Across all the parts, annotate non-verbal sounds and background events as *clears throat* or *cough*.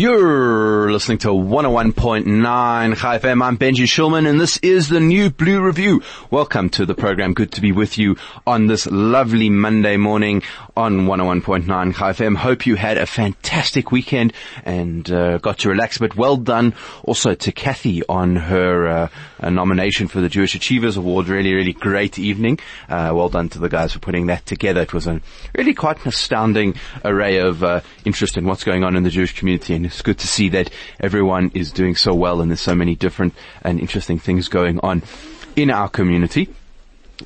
You're listening to 101.9 Chai FM. I'm Benji Shulman and this is the new Blue Review. Welcome to the program. Good to be with you on this lovely Monday morning on 101.9 Chai FM. Hope you had a fantastic weekend and uh, got to relax a bit. Well done also to Kathy on her uh, nomination for the Jewish Achievers Award. Really, really great evening. Uh, well done to the guys for putting that together. It was a really quite an astounding array of uh, interest in what's going on in the Jewish community and it's good to see that everyone is doing so well and there's so many different and interesting things going on in our community.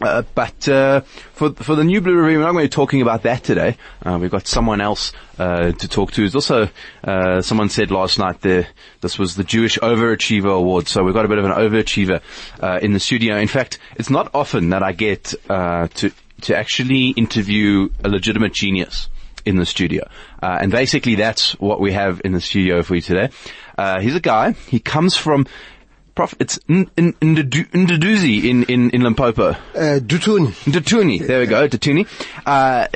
Uh, but uh, for for the new Blue Review, we're not going to be talking about that today. Uh, we've got someone else uh, to talk to. There's also uh, someone said last night that this was the Jewish Overachiever Award, so we've got a bit of an overachiever uh, in the studio. In fact, it's not often that I get to to actually interview a legitimate genius in the studio. Uh, and basically that's what we have in the studio for you today. Uh, he's a guy, he comes from Prof, it's Nduduzi in, in, in Limpopo. Uh, Duthuni. Duthuni. There we go. Duthuni. Uh,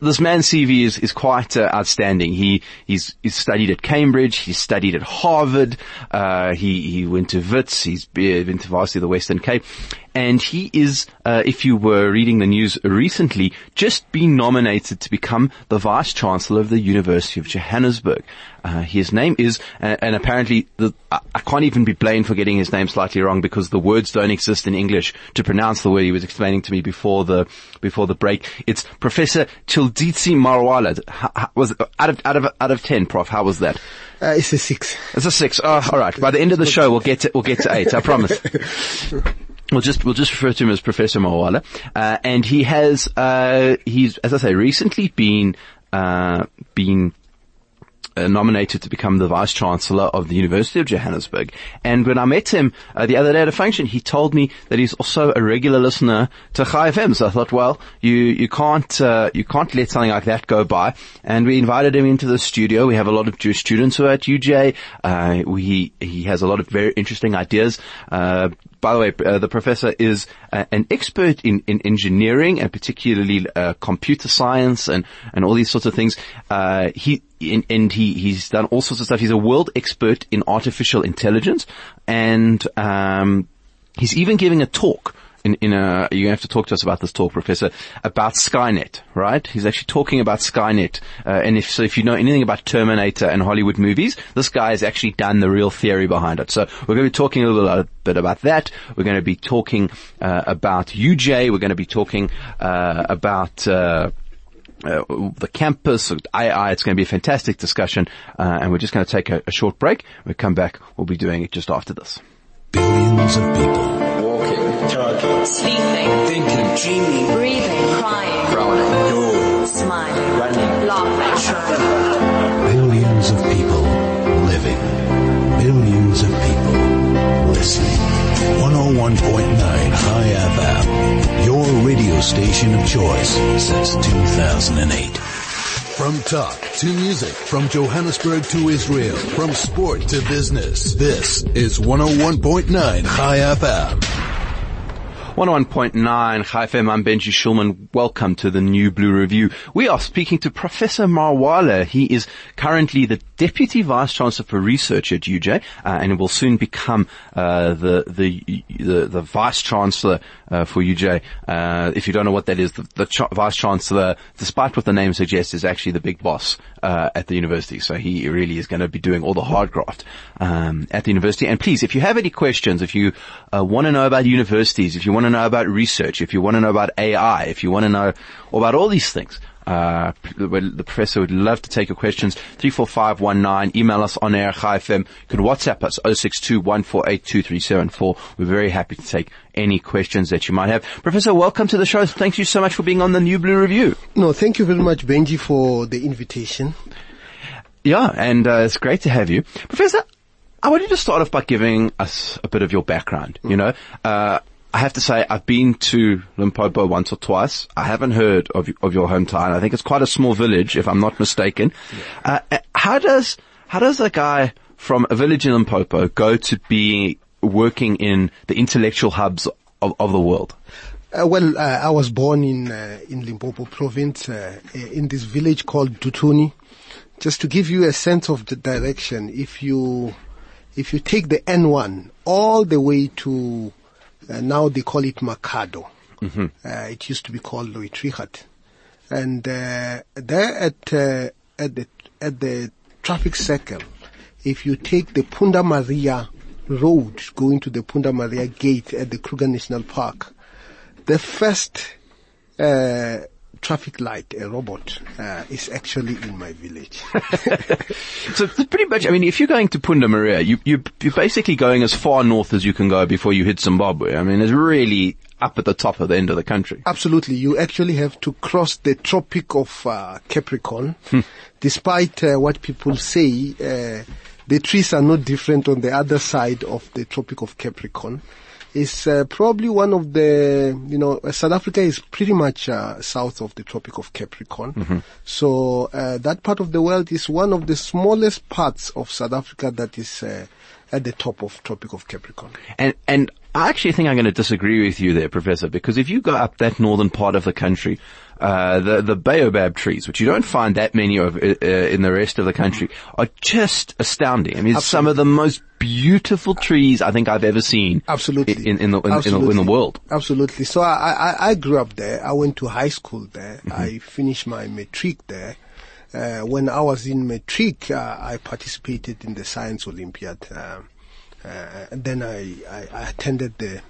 this man's CV is, is quite uh, outstanding. He, he's, he's studied at Cambridge. He's studied at Harvard. Uh, he, he went to Wits. He's been to Varsity of the Western Cape and he is, uh, if you were reading the news recently, just been nominated to become the Vice Chancellor of the University of Johannesburg. Uh, his name is, uh, and apparently the, I, I can't even be blamed for getting his name slightly wrong because the words don't exist in English to pronounce the word he was explaining to me before the before the break. It's Professor Tshilidzi Marwala. was out of out of out of ten, Prof? How was that? Uh, it's a six. It's a six. Oh, all right. By the end of the show, we'll get to we'll get to eight. I promise. *laughs* We'll just we'll just refer to him as Professor Mawala, uh, and he has uh, he's as I say recently been uh, been nominated to become the Vice Chancellor of the University of Johannesburg. And when I met him uh, the other day at a function, he told me that he's also a regular listener to Chai FM. So I thought, well, you, you can't, uh, you can't let something like that go by. And we invited him into the studio. We have a lot of Jewish students who are at UJ. Uh, we, he has a lot of very interesting ideas. By the way, uh, the professor is uh, an expert in, in engineering and particularly uh, computer science and, and all these sorts of things. Uh, he in, and he he's done all sorts of stuff. He's a world expert in artificial intelligence, and um, he's even giving a talk in, in a, you have to talk to us about this talk, Professor, about Skynet, right? He's actually talking about Skynet. Uh, and if, so if you know anything about Terminator and Hollywood movies, this guy has actually done the real theory behind it. So we're going to be talking a little bit about that. We're going to be talking, uh, about UJ. We're going to be talking, uh, about, uh, uh, the campus, AI. It's going to be a fantastic discussion, uh, and we're just going to take a, a short break. When we come back, we'll be doing it just after this. Billions of people Walking, talking, sleeping, thinking, dreaming, breathing, crying, frowning, no, smiling, running, laughing, trying. Billions of people living. Billions of people listening. 101.9 Chai FM, your radio station of choice since 2008. From talk to music, from Johannesburg to Israel, from sport to business, this is 101.9 Chai FM. 101.9 Chai FM, I'm Benji Shulman. Welcome to the new Blue Review. We are speaking to Professor Marwala. He is currently the Deputy Vice Chancellor for Research at UJ, uh, and will soon become uh, the, the, the, the Vice Chancellor uh, for UJ. Uh, if you don't know what that is, the, the Vice Chancellor, despite what the name suggests, is actually the big boss uh, at the university. So he really is going to be doing all the hard graft um, at the university. And please, if you have any questions, if you uh, want to know about universities, if you want to know about research, if you want to know about AI, if you want to know about all these things, uh, the professor would love to take your questions. 34519. Email us on air, Chai FM. You can WhatsApp us, 62 We're very happy to take any questions that you might have. Professor, welcome to the show. Thank you so much for being on the New Blue Review. No, thank you very much, Benji, for the invitation. Yeah, and uh, it's great to have you. Professor, I wanted to start off by giving us a bit of your background. You know, uh, I have to say I've been to Limpopo once or twice. I haven't heard of of your hometown. I think it's quite a small village, if I'm not mistaken. Yeah. Uh, how does how does a guy from a village in Limpopo go to be working in the intellectual hubs of, of the world? Uh, well, uh, I was born in uh, in Limpopo province, uh, in this village called Duthuni. just to give you a sense of the direction, if you if you take the N1 all the way to uh, now they call it Makhado. Uh, it used to be called Louis Trichardt. And uh, there at uh, at the at the traffic circle, if you take the Punda Maria road going to the Punda Maria gate at the Kruger National Park, the first uh, traffic light, a robot, uh, is actually in my village. *laughs* *laughs* So pretty much, I mean, if you're going to Punda Maria, you, you, you're basically going as far north as you can go before you hit Zimbabwe. I mean, it's really up at the top of the end of the country. Absolutely. You actually have to cross the Tropic of uh, Capricorn. Despite uh, what people say, uh, the trees are not different on the other side of the Tropic of Capricorn. It's uh, probably one of the, you know, uh, South Africa is pretty much uh, south of the Tropic of Capricorn. So uh, that part of the world is one of the smallest parts of South Africa that is uh, at the top of Tropic of Capricorn. And, and I actually think I'm going to disagree with you there, Professor, because if you go up that northern part of the country, uh, the, the baobab trees, which you don't find that many of uh, uh, in the rest of the country, are just astounding. I mean, some of the most beautiful trees I think I've ever seen. Absolutely. In, in, the, in, in, the, in the world. Absolutely. So I, I, I grew up there. I went to high school there. Mm-hmm. I finished my matric there. Uh, when I was in matric, uh, I participated in the science olympiad. Then I, I, I attended the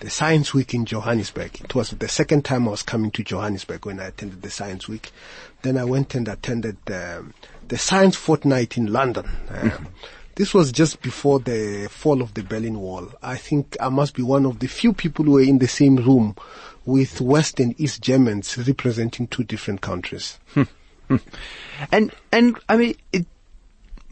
the science week in Johannesburg. It was the second time I was coming to Johannesburg when I attended the science week. Then I went and attended um, the science fortnight in London. Um, this was just before the fall of the Berlin Wall. I think I must be one of the few people who were in the same room with West and East Germans representing two different countries. And, and, I mean, it,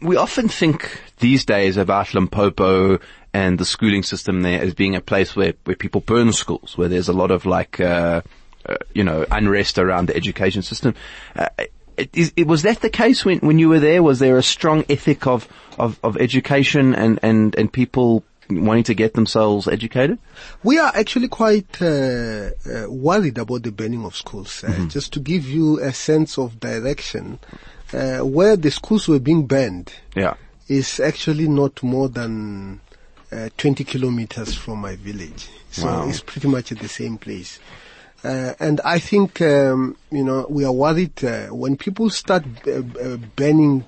we often think these days about Limpopo and the schooling system there as being a place where, where people burn schools, where there's a lot of like, uh, uh, you know, unrest around the education system. Uh, it, is, it, was that the case when, when you were there? Was there a strong ethic of, of, of education and, and, and people wanting to get themselves educated? We are actually quite uh, uh, worried about the burning of schools. Uh, Just to give you a sense of direction, uh, where the schools were being burned Yeah. is actually not more than uh, 20 kilometers from my village. So Wow. it's pretty much at the same place. Uh, and I think, um, you know, we are worried uh, when people start uh, uh, burning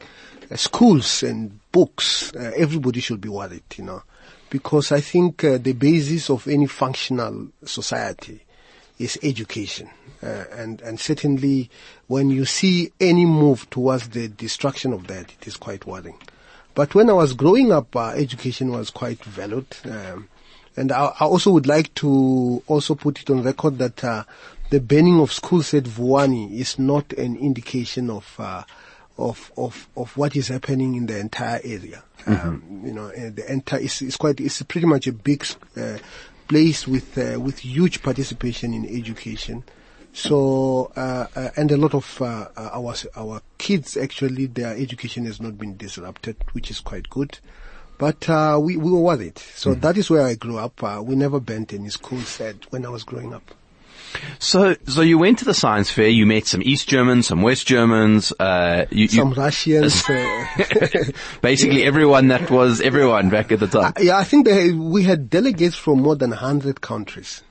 uh, schools and books, uh, everybody should be worried, you know, because I think uh, the basis of any functional society is education. Uh, and, and certainly when you see any move towards the destruction of that, it is quite worrying. But when I was growing up, uh, education was quite valued. Um, and I, I also would like to also put it on record that uh, the banning of schools at Vuwani is not an indication of uh, of of of what is happening in the entire area. Um, you know, uh, the entire it's, it's quite it's pretty much a big uh, place with uh, with huge participation in education. So uh, uh, and a lot of uh, uh, our our kids actually their education has not been disrupted, which is quite good. But uh, we we were worried. So that is where I grew up. Uh, we never burnt any school at, when I was growing up. So, so you went to the science fair, you met some East Germans, some West Germans, uh, you, you- Some Russians. uh, *laughs* basically everyone that was everyone back at the time. yeah, I think they, we had delegates from more than 100 countries.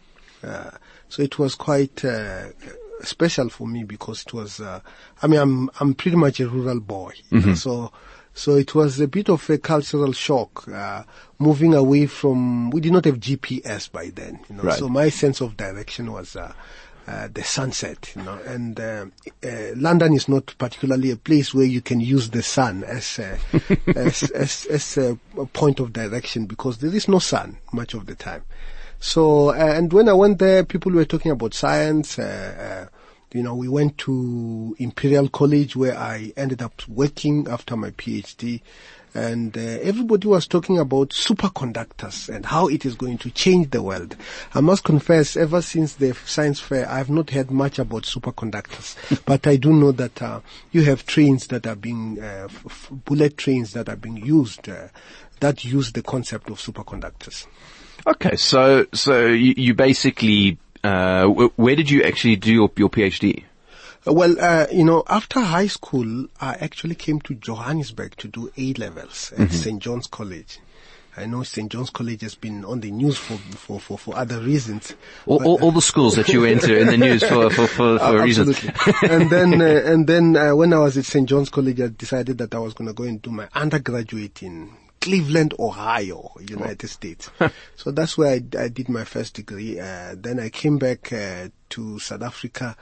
So it was quite uh, special for me because it was, uh, I mean, I'm, I'm pretty much a rural boy. know, so, so it was a bit of a cultural shock, uh, moving away from, we did not have GPS by then, you know, Right. so my sense of direction was, uh, uh, the sunset, you know, and uh, uh, London is not particularly a place where you can use the sun as uh, *laughs* as, as as a, a point of direction because there is no sun much of the time. So, uh, and when I went there, people were talking about science. Uh, uh, you know, we went to Imperial College where I ended up working after my PhD. And uh, everybody was talking about superconductors and how it is going to change the world. I must confess, ever since the science fair, I have not heard much about superconductors. *laughs* but I do know that uh, you have trains that are being, uh, f- f- bullet trains that are being used, uh, that use the concept of superconductors. Okay, so so you, you basically uh, where did you actually do your, your PhD? Uh, Well, uh, you know, after high school, I actually came to Johannesburg to do A levels at St. John's College. I know St. John's College has been on the news for for for, for other reasons. All, all, all the schools that you went to in the news for for for, *laughs* for reasons. and then, uh, and then uh, when I was at St. John's College, I decided that I was going to go and do my undergraduate in Cleveland, Ohio, United States. *laughs* so that's where I, I did my first degree. Uh, then I came back uh, to South Africa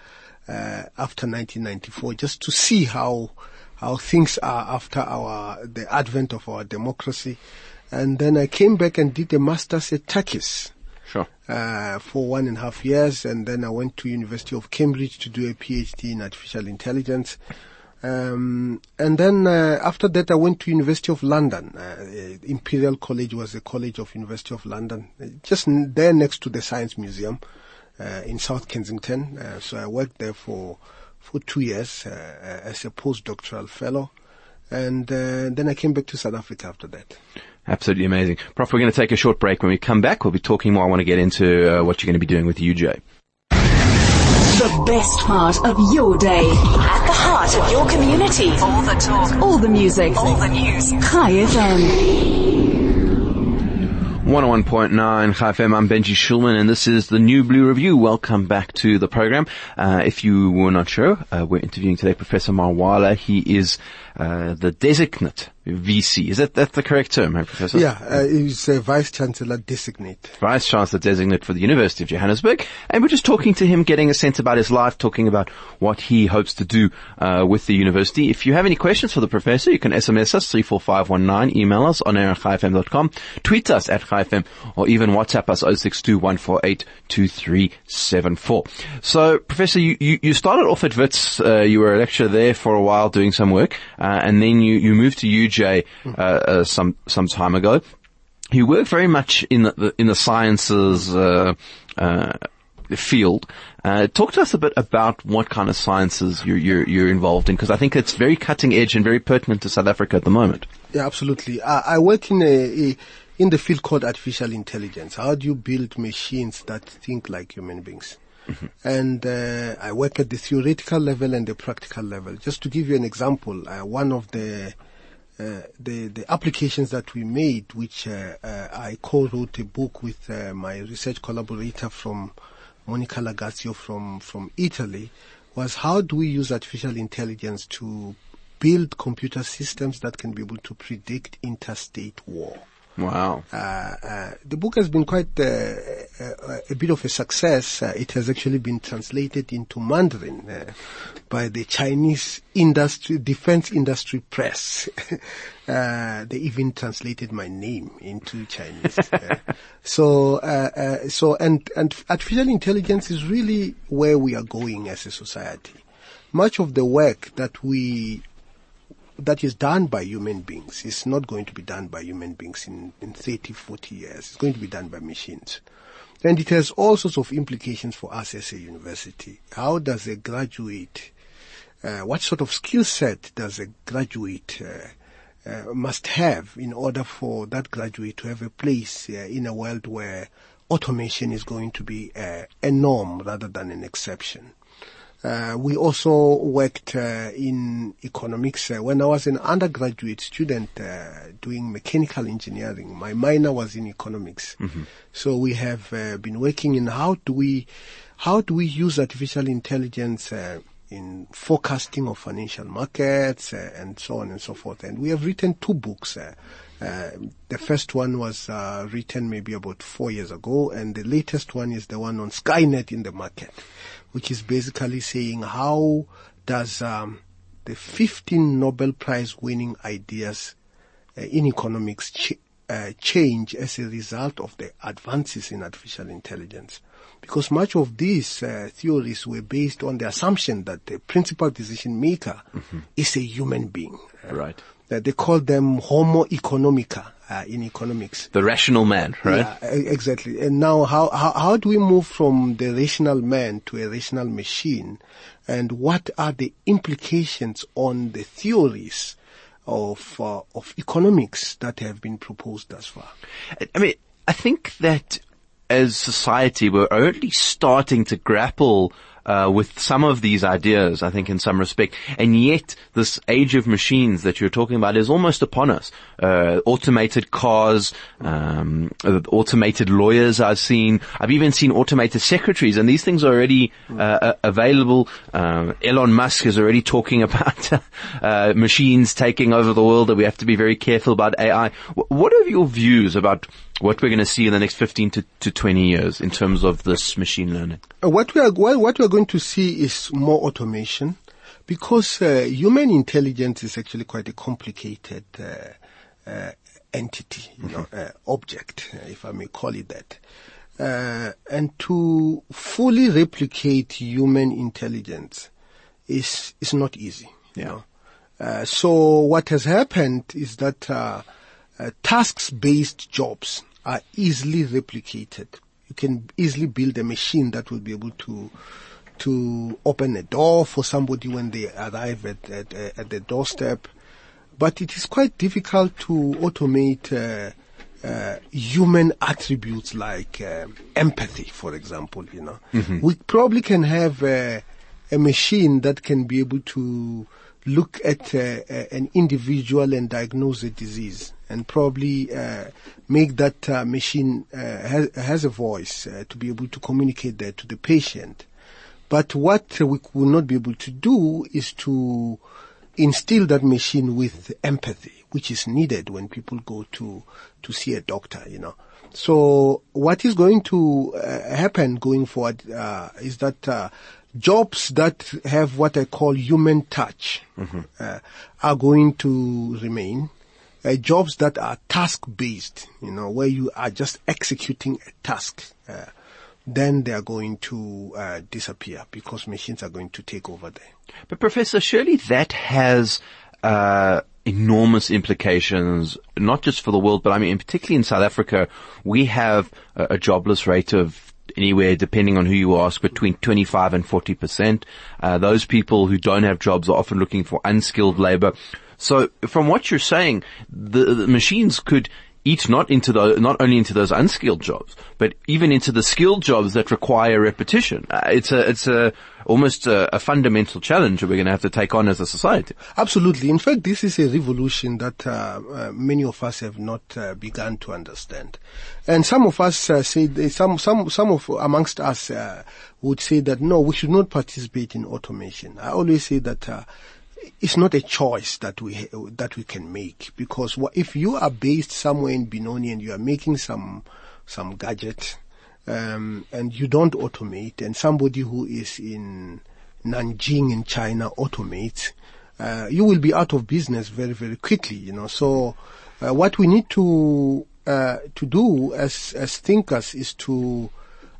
uh, after 1994 just to see how how things are after our the advent of our democracy. And then I came back and did a master's at Takis Sure. uh, for one and a half years, and then I went to University of Cambridge to do a PhD in artificial intelligence. Um, and then uh, after that, I went to University of London. Uh, Imperial College was a college of University of London, uh, just there next to the Science Museum uh, in South Kensington. Uh, so I worked there for for two years uh, uh, as a postdoctoral fellow, and uh, then I came back to South Africa after that. Absolutely amazing. Prof, we're going to take a short break. When we come back, we'll be talking more. I want to get into uh, what you're going to be doing with UJ. The best part of your day. At the heart of your community. All the talk. All the music. All the news. Chai FM. 101.9 Chai FM, I'm Benji Shulman and this is the New Blue Review. Welcome back to the program. Uh, if you were not sure, uh, we're interviewing today Professor Marwala. He is uh, the designate VC. Is that that the correct term, Professor? Yeah, uh, he's a vice chancellor designate. Vice Chancellor designate for the University of Johannesburg, and we're just talking to him, getting a sense about his life, talking about what he hopes to do uh, with the university. If you have any questions for the professor, you can SMS us 34519, email us on air at chaifm.com, tweet us at chaifm, or even WhatsApp us 0621482374. So, Professor, you, you, you started off at Wits, uh, you were a lecturer there for a while doing some work, uh, and then you, you moved to UJ uh, uh, some some time ago. You work very much in the, the in the sciences uh, uh, field. Uh, talk to us a bit about what kind of sciences you're you're, you're involved in, because I think it's very cutting edge and very pertinent to South Africa at the moment. Yeah, absolutely. I, I work in a, a in the field called artificial intelligence. How do you build machines that think like human beings? And uh, I work at the theoretical level and the practical level. Just to give you an example, uh, one of the uh, the the applications that we made, which uh, uh, I co-wrote a book with uh, my research collaborator from Monica Lagazio from from Italy, was how do we use artificial intelligence to build computer systems that can be able to predict interstate war. Wow. Uh, uh, the book has been quite uh, a bit of a success. It has actually been translated into Mandarin by the Chinese industry, defense industry press. *laughs* uh, they even translated my name into Chinese. Uh, so, uh, so, and and artificial intelligence is really where we are going as a society. Much of the work that we that is done by human beings is not going to be done by human beings in, in 30, 40 years. It's going to be done by machines. And it has all sorts of implications for us as a university. How does a graduate, uh, what sort of skill set does a graduate uh, uh, must have in order for that graduate to have a place uh, in a world where automation is going to be uh, a norm rather than an exception? Uh, we also worked uh, in economics. Uh, when I was an undergraduate student uh, doing mechanical engineering, my minor was in economics. So we have uh, been working in how do we how do we use artificial intelligence uh, in forecasting of financial markets uh, and so on and so forth. And we have written two books. Uh, uh, the first one was uh, written maybe about four years ago, and the latest one is the one on Skynet in the market, which is basically saying how does um, the 15 Nobel Prize winning ideas uh, in economics ch- uh, change as a result of the advances in artificial intelligence. Because much of these uh, theories were based on the assumption that the principal decision maker is a human being. Right. that they call them Homo economica uh, in economics. The rational man, right? Yeah, exactly. And now, how, how how do we move from the rational man to a rational machine, and what are the implications on the theories of uh, of economics that have been proposed thus far? I mean, I think that as society, we're only starting to grapple uh, with some of these ideas, I think, in some respect. And yet, this age of machines that you're talking about is almost upon us. Uh, automated cars, um, uh, automated lawyers I've seen. I've even seen automated secretaries, and these things are already uh, uh, available. Um, Elon Musk is already talking *laughs* about uh, machines taking over the world, that we have to be very careful about AI. Wh- What are your views about what we're going to see in the next 15 to, to 20 years in terms of this machine learning? Uh, What we are what what we are going to see is more automation, because uh, human intelligence is actually quite a complicated uh, uh, entity, you know, uh, object, if I may call it that. Uh, and to fully replicate human intelligence is is not easy. You know. Uh, so what has happened is that uh, uh, tasks-based jobs are easily replicated. You can easily build a machine that will be able to to open a door for somebody when they arrive at at, at the doorstep. But it is quite difficult to automate uh, uh, human attributes like um, empathy, for example. You know, we probably can have uh, a machine that can be able to look at uh, uh, an individual and diagnose a disease, and probably uh, make that machine has, has a voice to be able to communicate that to the patient. But what we will not be able to do is to instill that machine with empathy, which is needed when people go to to see a doctor. You know. So what is going to uh, happen going forward uh, is that uh, jobs that have what I call human touch uh, are going to remain. Uh, jobs that are task based, you know, where you are just executing a task, uh, then they are going to uh, disappear because machines are going to take over there. But Professor, surely that has uh, enormous implications, not just for the world, but I mean, particularly in South Africa, we have a, a jobless rate of anywhere, depending on who you ask, between 25 and 40 percent. Uh, those people who don't have jobs are often looking for unskilled labor. So, from what you're saying, the, the machines could eat not into the, not only into those unskilled jobs, but even into the skilled jobs that require repetition. Uh, it's a, it's a, almost a, a fundamental challenge that we're going to have to take on as a society. Absolutely. In fact, this is a revolution that uh, uh, many of us have not uh, begun to understand, and some of us uh, say some some some of amongst us uh, would say that no, we should not participate in automation. I always say that. Uh, it's not a choice that we ha- that we can make because if you are based somewhere in Benoni and you are making some some gadget um, and you don't automate, and somebody who is in Nanjing in China automates, uh, you will be out of business very very quickly. You know, so uh, what we need to uh, to do as as thinkers is to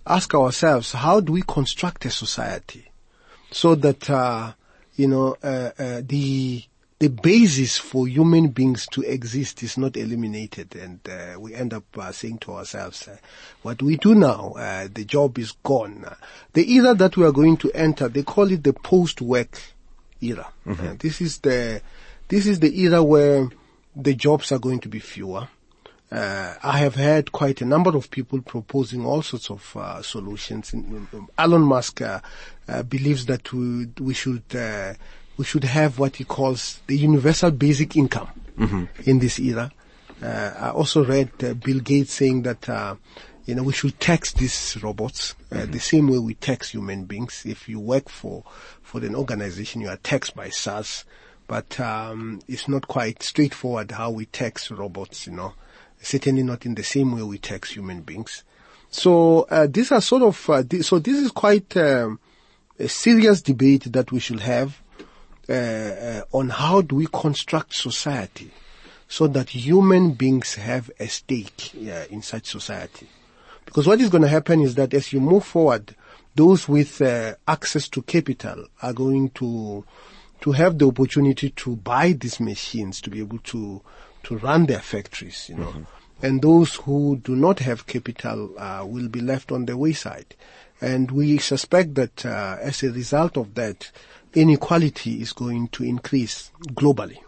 ask ourselves how do we construct a society so that uh, you know uh, uh, the the basis for human beings to exist is not eliminated, and uh, we end up uh, saying to ourselves, uh, "What we do now, uh, the job is gone." The era that we are going to enter, they call it the post-work era. Uh, this is the this is the era where the jobs are going to be fewer. Uh, I have heard quite a number of people proposing all sorts of uh, solutions. Elon Musk uh, uh, believes that we, we should uh, we should have what he calls the universal basic income in this era. Uh, I also read uh, Bill Gates saying that uh, you know we should tax these robots uh, the same way we tax human beings. If you work for for an organization, you are taxed by SARS, but um, it's not quite straightforward how we tax robots. You know, certainly not in the same way we tax human beings. So uh, these are sort of uh, thi- so this is quite um, a serious debate that we should have uh, uh, on how do we construct society so that human beings have a stake uh, in such society. Because what is going to happen is that as you move forward, those with uh, access to capital are going to to have the opportunity to buy these machines to be able to to run their factories, you know. And those who do not have capital uh, will be left on the wayside. And we suspect that uh, as a result of that, inequality is going to increase globally.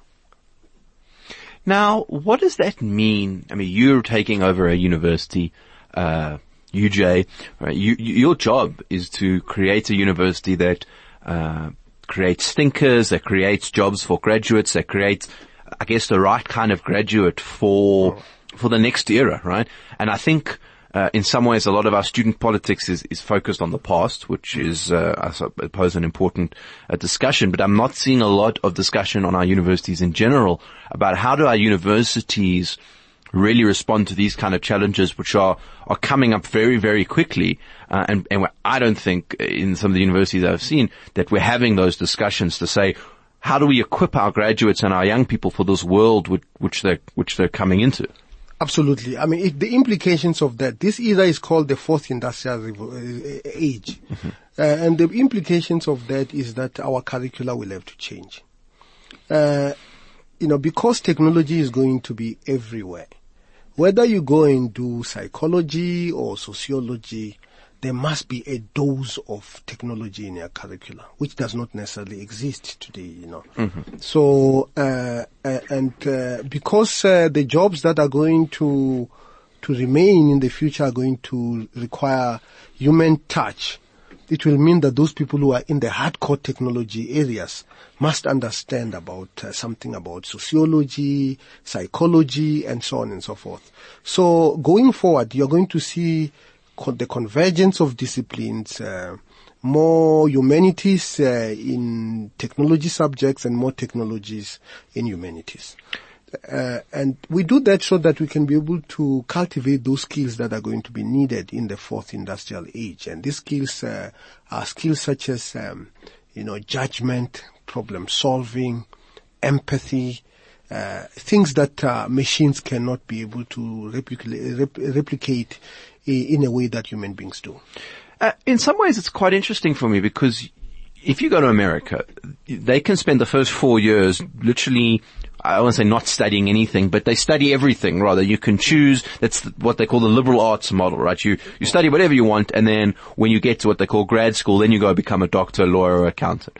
Now, what does that mean? I mean, you're taking over a university, uh, UJ, right, you, you, your job is to create a university that uh, creates thinkers, that creates jobs for graduates, that creates, I guess, the right kind of graduate for for the next era, right? And I think. Uh, in some ways, a lot of our student politics is, is focused on the past, which is, uh, I suppose, an important uh, discussion. But I'm not seeing a lot of discussion on our universities in general about how do our universities really respond to these kind of challenges, which are are coming up very, very quickly. Uh, and and I don't think in some of the universities I've seen that we're having those discussions to say. How do we equip our graduates and our young people for this world which, which they're which they're coming into? Absolutely. I mean, it, the implications of that, this era is called the fourth industrial revo- uh, age. Mm-hmm. Uh, and the implications of that is that our curricula will have to change. Uh, you know, because technology is going to be everywhere, whether you go and do psychology or sociology, there must be a dose of technology in your curricula, which does not necessarily exist today, you know. Mm-hmm. So, uh, uh, and uh, because uh, the jobs that are going to to remain in the future are going to require human touch, it will mean that those people who are in the hardcore technology areas must understand about uh, something about sociology, psychology, and so on and so forth. So going forward, you're going to see the convergence of disciplines, uh, more humanities uh, in technology subjects and more technologies in humanities. Uh, and we do that so that we can be able to cultivate those skills that are going to be needed in the fourth industrial age. And these skills uh, are skills such as, um, you know, judgment, problem solving, empathy, uh, things that uh, machines cannot be able to replicate, replicate in a way that human beings do. Uh, in some ways, it's quite interesting for me because if you go to America, they can spend the first four years literally I won't say not studying anything, but they study everything rather. You can choose, that's what they call the liberal arts model, right? You, you study whatever you want and then when you get to what they call grad school, then you go become a doctor, lawyer, or accountant.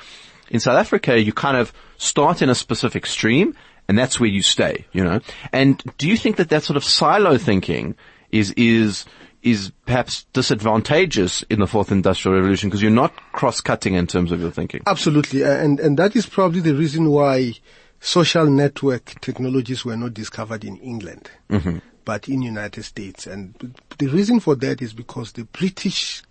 In South Africa, you kind of start in a specific stream and that's where you stay, you know? And do you think that that sort of silo thinking is, is, is perhaps disadvantageous in the fourth industrial revolution because you're not cross-cutting in terms of your thinking. Absolutely. And, and that is probably the reason why social network technologies were not discovered in England, mm-hmm. but in the United States. And the reason for that is because the British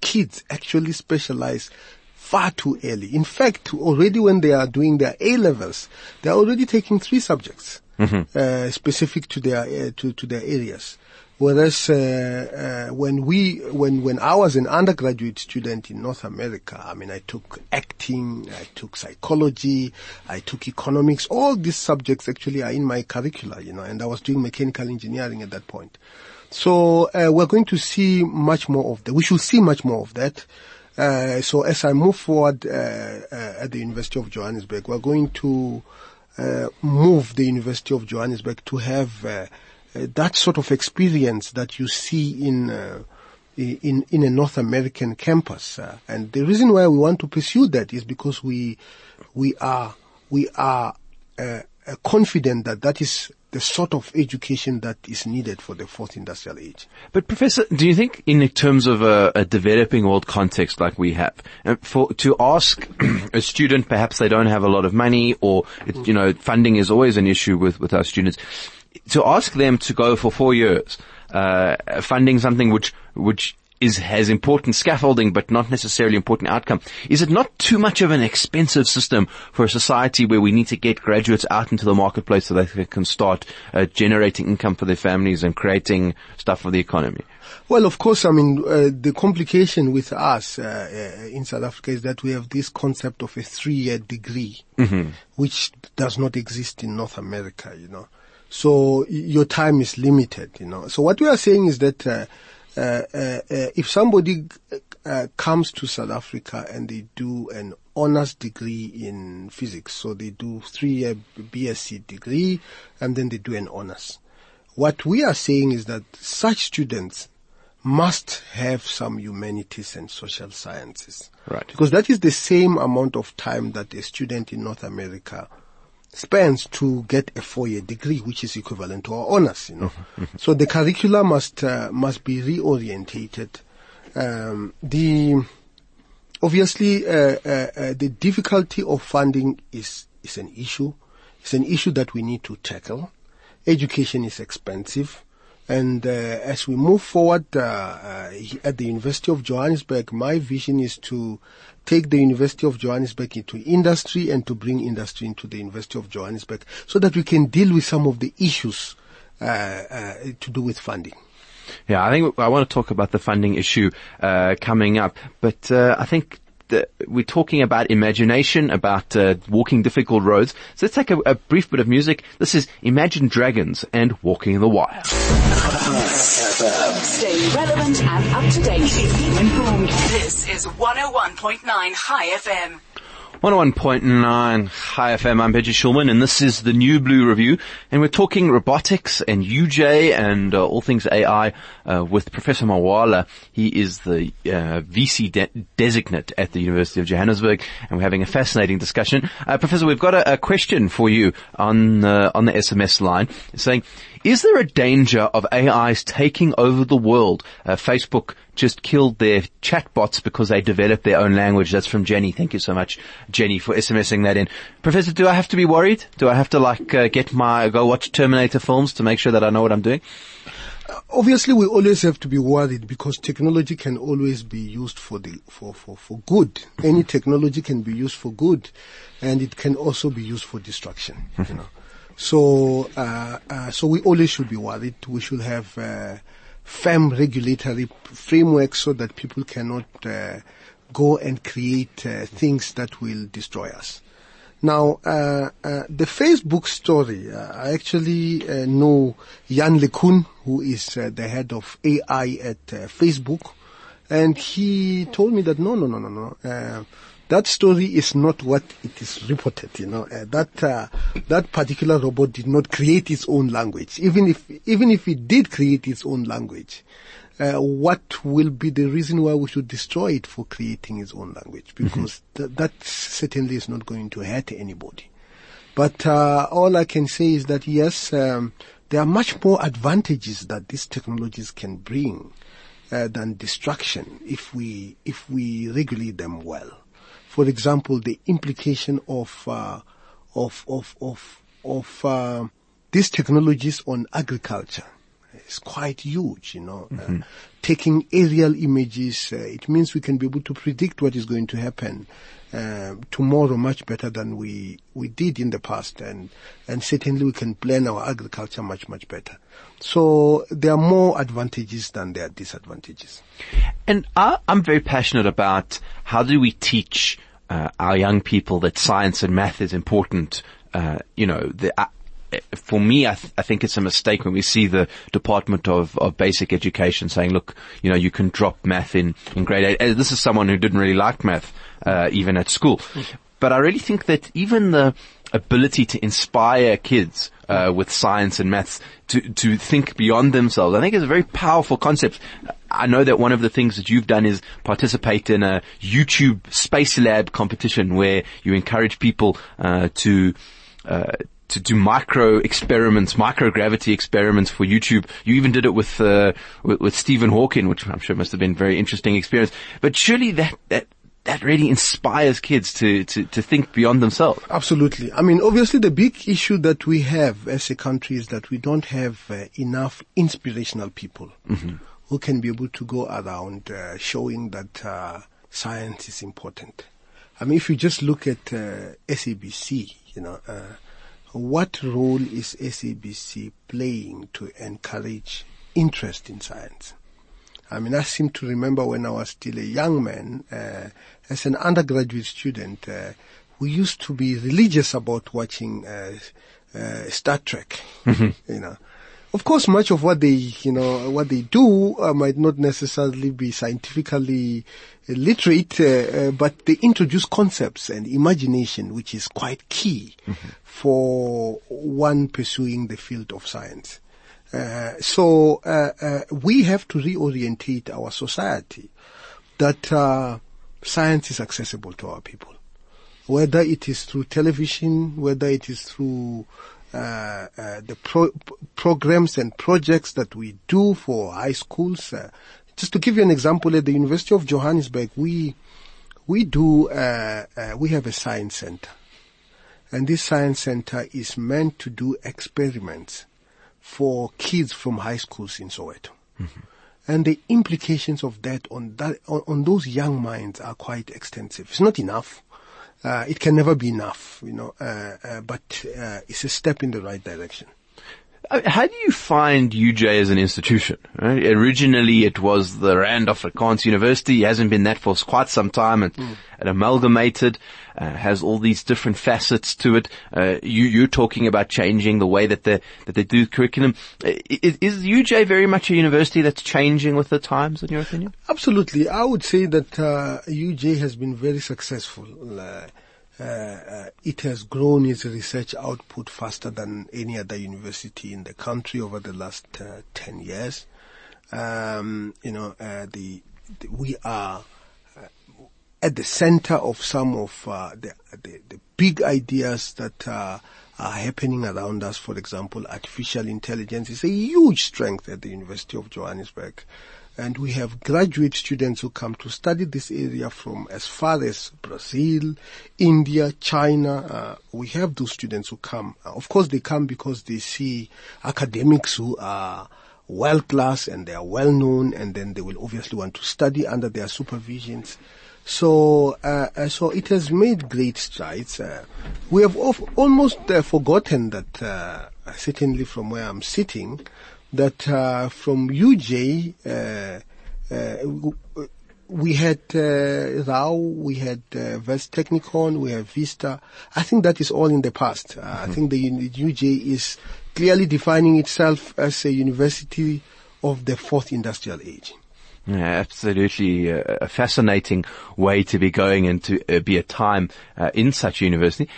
kids actually specialize far too early. In fact, already when they are doing their A levels, they're already taking three subjects. Mm-hmm. Uh, specific to their uh, to to their areas. Whereas uh, uh, when we when when I was an undergraduate student in North America, I mean, I took acting, I took psychology, I took economics. All these subjects actually are in my curricula, you know, and I was doing mechanical engineering at that point. So uh, we're going to see much more of that. We should see much more of that. Uh, so as I move forward uh, uh, at the University of Johannesburg, we're going to move the University of Johannesburg to have uh, that sort of experience that you see in uh, in in a North American campus. Uh, and the reason why we want to pursue that is because we we are we are uh, uh, confident that that is the sort of education that is needed for the fourth industrial age. But Professor, do you think in terms of a, a developing world context like we have, uh, for, to ask *clears throat* a student, perhaps they don't have a lot of money or, it, you know, funding is always an issue with, with our students to ask them to go for four years, uh, funding something which, which is, has important scaffolding but not necessarily important outcome. Is it not too much of an expensive system for a society where we need to get graduates out into the marketplace so they can start uh, generating income for their families and creating stuff for the economy? Well, of course, I mean, uh, the complication with us uh, uh, in South Africa is that we have this concept of a three-year degree, mm-hmm. which does not exist in North America, you know. So your time is limited, you know. So what we are saying is that uh, uh, uh, uh if somebody uh, comes to South Africa and they do an honors degree in physics, so they do three-year BSc degree and then they do an honors. What we are saying is that such students must have some humanities and social sciences. Right. Because that is the same amount of time that a student in North America spends to get a four-year degree, which is equivalent to our honors. You know, *laughs* so the curricula must uh, must be reorientated. Um, the obviously uh, uh, uh, the difficulty of funding is is an issue. It's an issue that we need to tackle. Education is expensive. And uh, as we move forward uh, uh, at the University of Johannesburg, my vision is to take the University of Johannesburg into industry and to bring industry into the University of Johannesburg so that we can deal with some of the issues uh, uh, to do with funding. Yeah, I think I want to talk about the funding issue uh, coming up, but uh, I think that we're talking about imagination, about uh, walking difficult roads. So let's take a, a brief bit of music. This is Imagine Dragons and Walking the Wire. Stay relevant and up to date. Keep informed. This is 101.9 Chai FM. 101.9 Chai FM, I'm Benji Shulman and this is the New Blue Review and we're talking robotics and UJ and uh, all things AI uh, with Professor Mawala. He is the uh, VC de- designate at the University of Johannesburg and we're having a fascinating discussion. Uh, Professor, we've got a, a question for you on, uh, on the SMS line saying, is there a danger of AIs taking over the world? Uh, Facebook just killed their chatbots because they developed their own language. That's from Jenny. Thank you so much, Jenny, for SMSing that in. Professor, do I have to be worried? Do I have to like uh, get my go watch Terminator films to make sure that I know what I'm doing? Obviously, we always have to be worried because technology can always be used for the for, for, for good. Any technology can be used for good, and it can also be used for destruction. you know, so uh, uh, so we always should be worried. We should have uh, firm regulatory framework so that people cannot uh, go and create uh, things that will destroy us. Now, uh, uh, the Facebook story, uh, I actually uh, know Yann LeCun, who is the head of AI at Facebook, and he told me that no, no, no, no, no. That story is not what it is reported. You know uh, that uh, that particular robot did not create its own language. Even if even if it did create its own language, uh, what will be the reason why we should destroy it for creating its own language? Because th- that certainly is not going to hurt anybody. But uh, all I can say is that yes, um, there are much more advantages that these technologies can bring uh, than destruction if we if we regulate them well. For example, the implication of uh, of of of of uh, these technologies on agriculture is quite huge. You know, uh, taking aerial images, uh, it means we can be able to predict what is going to happen uh, tomorrow much better than we we did in the past, and and certainly we can plan our agriculture much much better. So there are more advantages than there are disadvantages. And I, I'm very passionate about how do we teach uh, our young people that science and math is important. Uh, you know, the, uh, for me, I, th- I think it's a mistake when we see the Department of, of Basic Education saying, "Look, you know, you can drop math in in grade eight. Uh, This is someone who didn't really like math uh, even at school, but I really think that even the ability to inspire kids uh, with science and maths to to think beyond themselves. I think it's a very powerful concept. I know that one of the things that you've done is participate in a YouTube Space Lab competition where you encourage people uh, to. Uh, to do micro experiments, microgravity experiments for YouTube. You even did it with, uh, with, with Stephen Hawking, which I'm sure must have been a very interesting experience. But surely that, that, that really inspires kids to, to, to think beyond themselves. Absolutely. I mean, obviously the big issue that we have as a country is that we don't have uh, enough inspirational people who can be able to go around uh, showing that uh, science is important. I mean, if you just look at uh, SABC, you know, uh, what role is SABC playing to encourage interest in science? I mean, I seem to remember when I was still a young man, uh, as an undergraduate student, uh, we used to be religious about watching uh, uh, Star Trek. *laughs* You know, of course, much of what they, you know, what they do uh, might not necessarily be scientifically literate, uh, uh, but they introduce concepts and imagination, which is quite key for one pursuing the field of science. Uh, so uh, uh, we have to reorientate our society that uh, science is accessible to our people. whether it is through television, whether it is through uh, uh, the pro- programs and projects that we do for high schools. Uh, just to give you an example, at the University of Johannesburg, we we do uh, uh, we have a science center, and this science center is meant to do experiments for kids from high schools in Soweto. And the implications of that on that on, on those young minds are quite extensive. It's not enough. Uh, it can never be enough, you know. Uh, uh, but uh, it's a step in the right direction. How do you find UJ as an institution? Right? Originally, it was the Rand Afrikaans University. It hasn't been that for quite some time. It, it amalgamated, uh, has all these different facets to it. Uh, you, you're talking about changing the way that they that they do curriculum. Uh, Is, is UJ very much a university that's changing with the times, in your opinion? Absolutely. I would say that uh, UJ has been very successful. Uh, uh, uh, it has grown its research output faster than any other university in the country over the last uh, 10 years. Um, you know, uh, the, the we are at the center of some of uh, the, the the big ideas that uh, are happening around us. For example, artificial intelligence is a huge strength at the University of Johannesburg. And we have graduate students who come to study this area from as far as Brazil, India, China. Uh, we have those students who come. Uh, of course, they come because they see academics who are world class and they are well known, and then they will obviously want to study under their supervisions. So, uh, uh, so it has made great strides. Uh, we have of, almost uh, forgotten that, uh, certainly from where I'm sitting, that uh, from UJ, uh, uh, we had uh, RAU, we had uh, Vest Technikon, we have Vista. I think that is all in the past. Uh, I think the UJ is clearly defining itself as a university of the fourth industrial age. Yeah, absolutely uh, a fascinating way to be going and to uh, be a time uh, in such a university.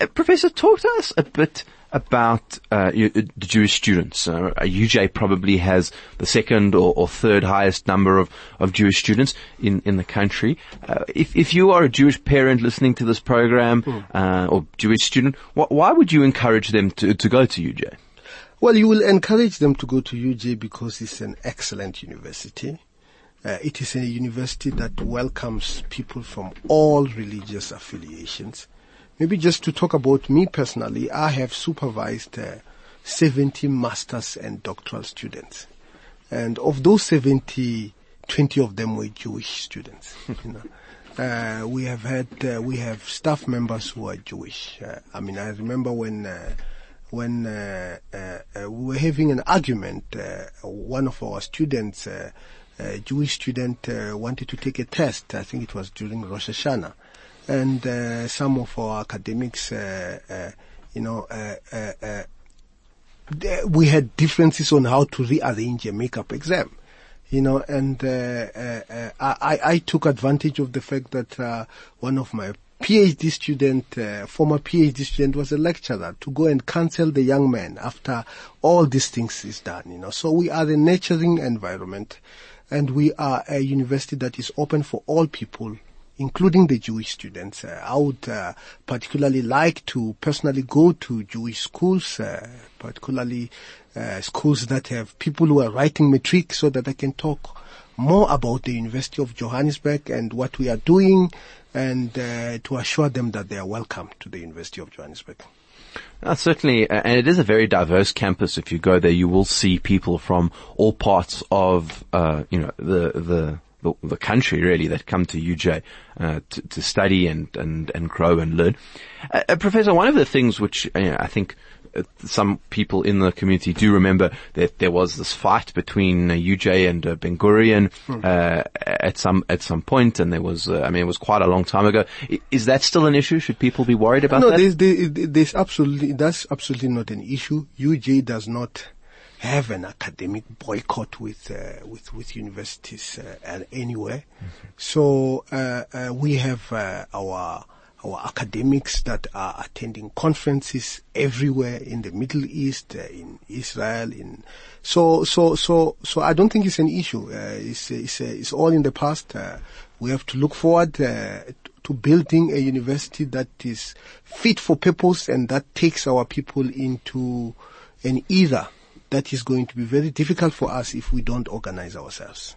Uh, Professor, talk to us a bit about uh, you, the Jewish students. Uh, UJ probably has the second or, or third highest number of, of Jewish students in, in the country. Uh, if, if you are a Jewish parent listening to this program uh, or Jewish student, wh- why would you encourage them to, to go to UJ? Well, you will encourage them to go to UJ because it's an excellent university. Uh, it is a university that welcomes people from all religious affiliations. Maybe just to talk about me personally, I have supervised uh, 70 masters and doctoral students. And of those 70, 20 of them were Jewish students. *laughs* you know. Uh, we have had, uh, we have staff members who are Jewish. Uh, I mean, I remember when, uh, when uh, uh, we were having an argument, one of our students, a Jewish student, uh, wanted to take a test. I think it was during Rosh Hashanah, and uh, some of our academics, uh, uh, you know, uh, uh, uh, we had differences on how to rearrange a makeup exam. You know, and uh, uh, uh, I, I took advantage of the fact that uh, one of my PhD student, uh, former PhD student, was a lecturer to go and counsel the young man after all these things is done. You know, so we are a nurturing environment, and we are a university that is open for all people including the Jewish students. Uh, I would uh, particularly like to personally go to Jewish schools, uh, particularly uh, schools that have people who are writing matric so that I can talk more about the University of Johannesburg and what we are doing and uh, to assure them that they are welcome to the University of Johannesburg. Uh, certainly, and it is a very diverse campus. If you go there, you will see people from all parts of, uh, you know, the, the, the, the country really that come to UJ, uh, to, to study and, and, and grow and learn. Uh, Professor, one of the things which, uh, I think, some people in the community do remember that there was this fight between uh, UJ and uh, Ben Gurion uh, at some at some point, and there was, uh, I mean, it was quite a long time ago. Is that still an issue? Should people be worried about no, that? No, there's, there's absolutely, that's absolutely not an issue. UJ does not have an academic boycott with, uh, with, with universities, uh, anywhere. So, uh, uh, we have, uh, our, our academics that are attending conferences everywhere in the Middle East, uh, in Israel, in, so, so, so, so I don't think it's an issue. Uh, it's, it's, uh, it's all in the past. Uh, we have to look forward, uh, to building a university that is fit for purpose and that takes our people into an era that is going to be very difficult for us if we don't organize ourselves.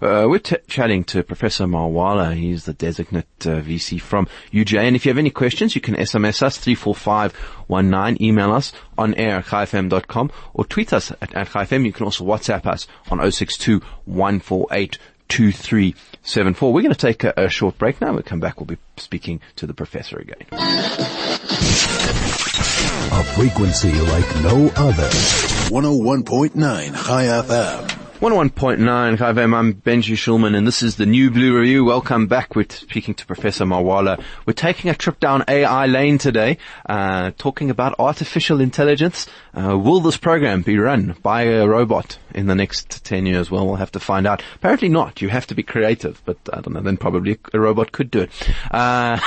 Uh, we're t- chatting to Professor Mawala. He's the designate uh, VC from UJ. And if you have any questions, you can SMS us 34519, email us on air at chaifm.com or tweet us at, at chifm. You can also WhatsApp us on 062 2374. We're going to take a, a short break now. We'll come back. We'll be speaking to the professor again. A frequency like no other. 101.9 Chai FM. 101.9 Chai FM, I'm Benji Shulman and this is the New Blue Review. Welcome back. We're speaking to Professor Mawala. We're taking a trip down AI lane today, uh, talking about artificial intelligence. Uh, will this program be run by a robot in the next 10 years? Well, we'll have to find out. Apparently not. You have to be creative, but I don't know, then probably a robot could do it, uh,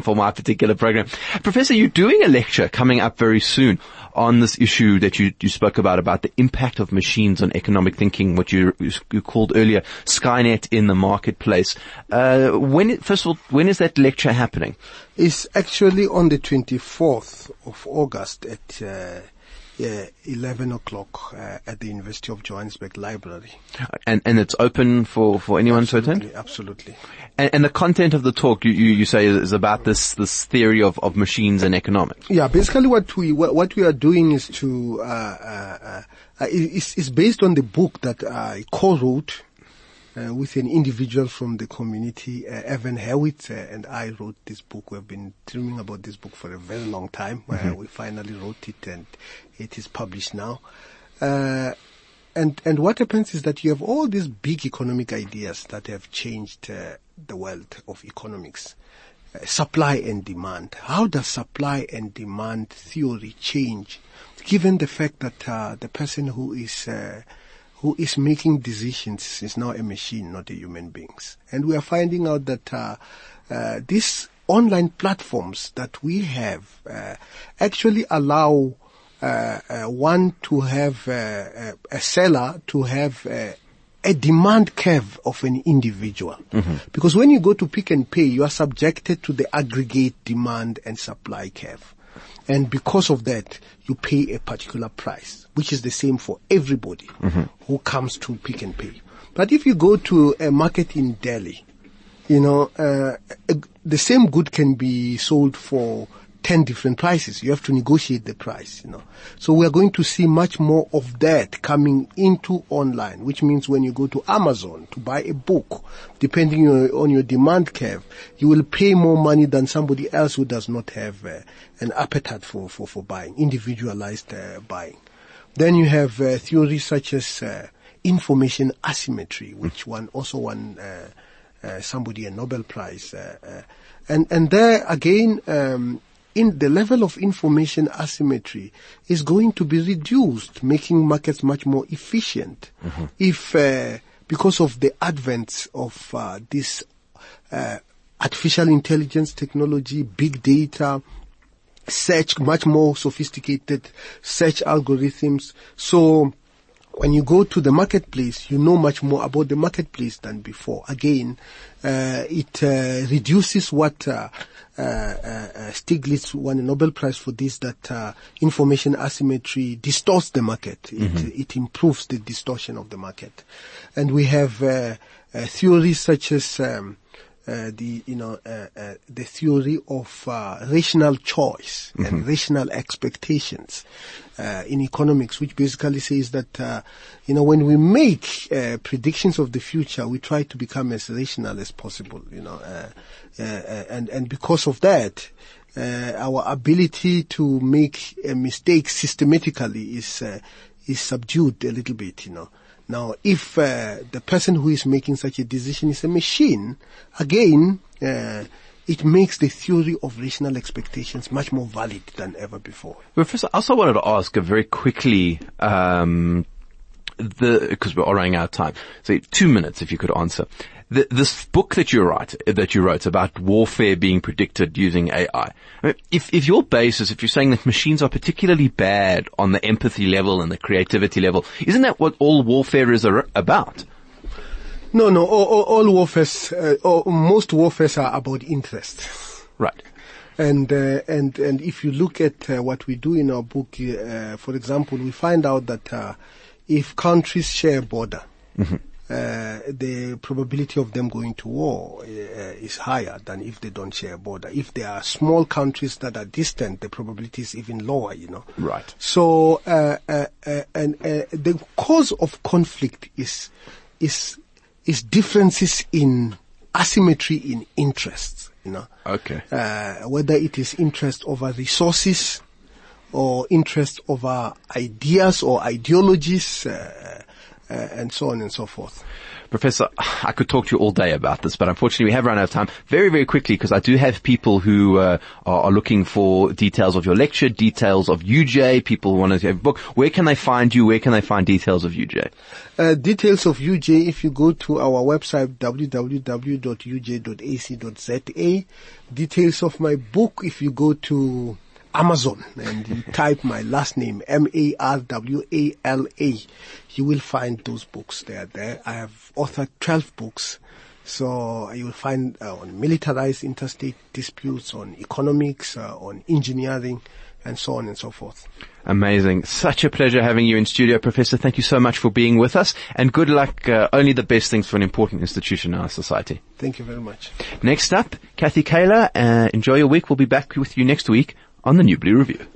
*laughs* for my particular program. Professor, you're doing a lecture coming up very soon on this issue that you, you spoke about, about the impact of machines on economic thinking, what you, you called earlier Skynet in the marketplace. Uh, when, first of all, when is that lecture happening? It's actually on the 24th of August at uh, yeah, 11 o'clock uh, at the University of Johannesburg Library. And, and it's open for, for anyone to attend? Absolutely, absolutely. And, and the content of the talk you, you, you say is about this, this theory of, of machines and economics. Yeah, basically what we what we are doing is to uh, uh, uh, uh, it's, it's based on the book that I co-wrote uh, with an individual from the community, uh, Evan Hurwitz, uh, and I wrote this book. We've been dreaming about this book for a very long time. Uh, we finally wrote it, and it is published now. Uh, and and what happens is that you have all these big economic ideas that have changed uh, the world of economics. Uh, supply and demand. How does supply and demand theory change, given the fact that uh, the person who is uh, who is making decisions is now a machine, not a human beings? And we are finding out that uh, uh, these online platforms that we have uh, actually allow uh, uh, one to have uh, uh, a seller to have uh, a demand curve of an individual. Because when you go to Pick n Pay, you are subjected to the aggregate demand and supply curve. And because of that, you pay a particular price, which is the same for everybody who comes to Pick n Pay. But if you go to a market in Delhi, you know, uh, the same good can be sold for 10 different prices. You have to negotiate the price, you know. So we are going to see much more of that coming into online, which means when you go to Amazon to buy a book, depending on, your demand curve, you will pay more money than somebody else who does not have uh, an appetite for, for, for buying, individualized uh, buying. Then you have uh, theories such as uh, information asymmetry, which won also won uh, uh, somebody a Nobel Prize, and and there again. Um, in the level of information asymmetry is going to be reduced, making markets much more efficient. If, uh, because of the advent of uh, this uh, artificial intelligence technology, big data, search, much more sophisticated search algorithms. So when you go to the marketplace, you know much more about the marketplace than before. Again, it uh, reduces what uh, uh, uh, Stiglitz won a Nobel Prize for this, that uh, information asymmetry distorts the market. It, it improves the distortion of the market. And we have uh, uh, theories such as um, uh, the you know uh, uh, the theory of uh, rational choice and rational expectations uh, in economics, which basically says that uh, you know when we make uh, predictions of the future, we try to become as rational as possible. You know, uh, uh, uh, and and because of that. Uh, our ability to make a mistake systematically is uh, is subdued a little bit, you know. Now, if uh, the person who is making such a decision is a machine, again, uh, it makes the theory of rational expectations much more valid than ever before. Professor, I also wanted to ask very quickly, um, the, because we're all running out of time. So two minutes if you could answer. The, this book that you write, that you wrote about warfare being predicted using AI. I mean, if, if your basis, if you're saying that machines are particularly bad on the empathy level and the creativity level, isn't that what all warfare is ar- about? No, no, all, all, all warfares, uh, all, most warfares are about interest. Right. And uh, and and if you look at uh, what we do in our book, uh, for example, we find out that uh, if countries share a border, uh, the probability of them going to war uh, is higher than if they don't share a border. If there are small countries that are distant, the probability is even lower. You know. Right. So uh, uh, uh, and uh, the cause of conflict is is is differences in asymmetry in interests. You know Okay. uh, whether it is interest over resources or interest over ideas or ideologies, uh, uh, and so on and so forth. Professor, I could talk to you all day about this, but unfortunately we have run out of time. Very, very quickly, because I do have people who uh, are, looking for details of your lecture, details of UJ, people who want to have a book. Where can they find you? Where can they find details of UJ? Uh, details of UJ, if you go to our website www.uj.ac.za. Details of my book, if you go to Amazon and you *laughs* type my last name, M-A-R-W-A-L-A, you will find those books. They are there. I have authored 12 books. So you will find uh, on militarized interstate disputes, on economics, uh, on engineering, and so on and so forth. Amazing. Such a pleasure having you in studio, Professor. Thank you so much for being with us and good luck. Uh, only the best things for an important institution in our society. Thank you very much. Next up, Kathy Kaler. Uh, enjoy your week. We'll be back with you next week on the New Blue Review.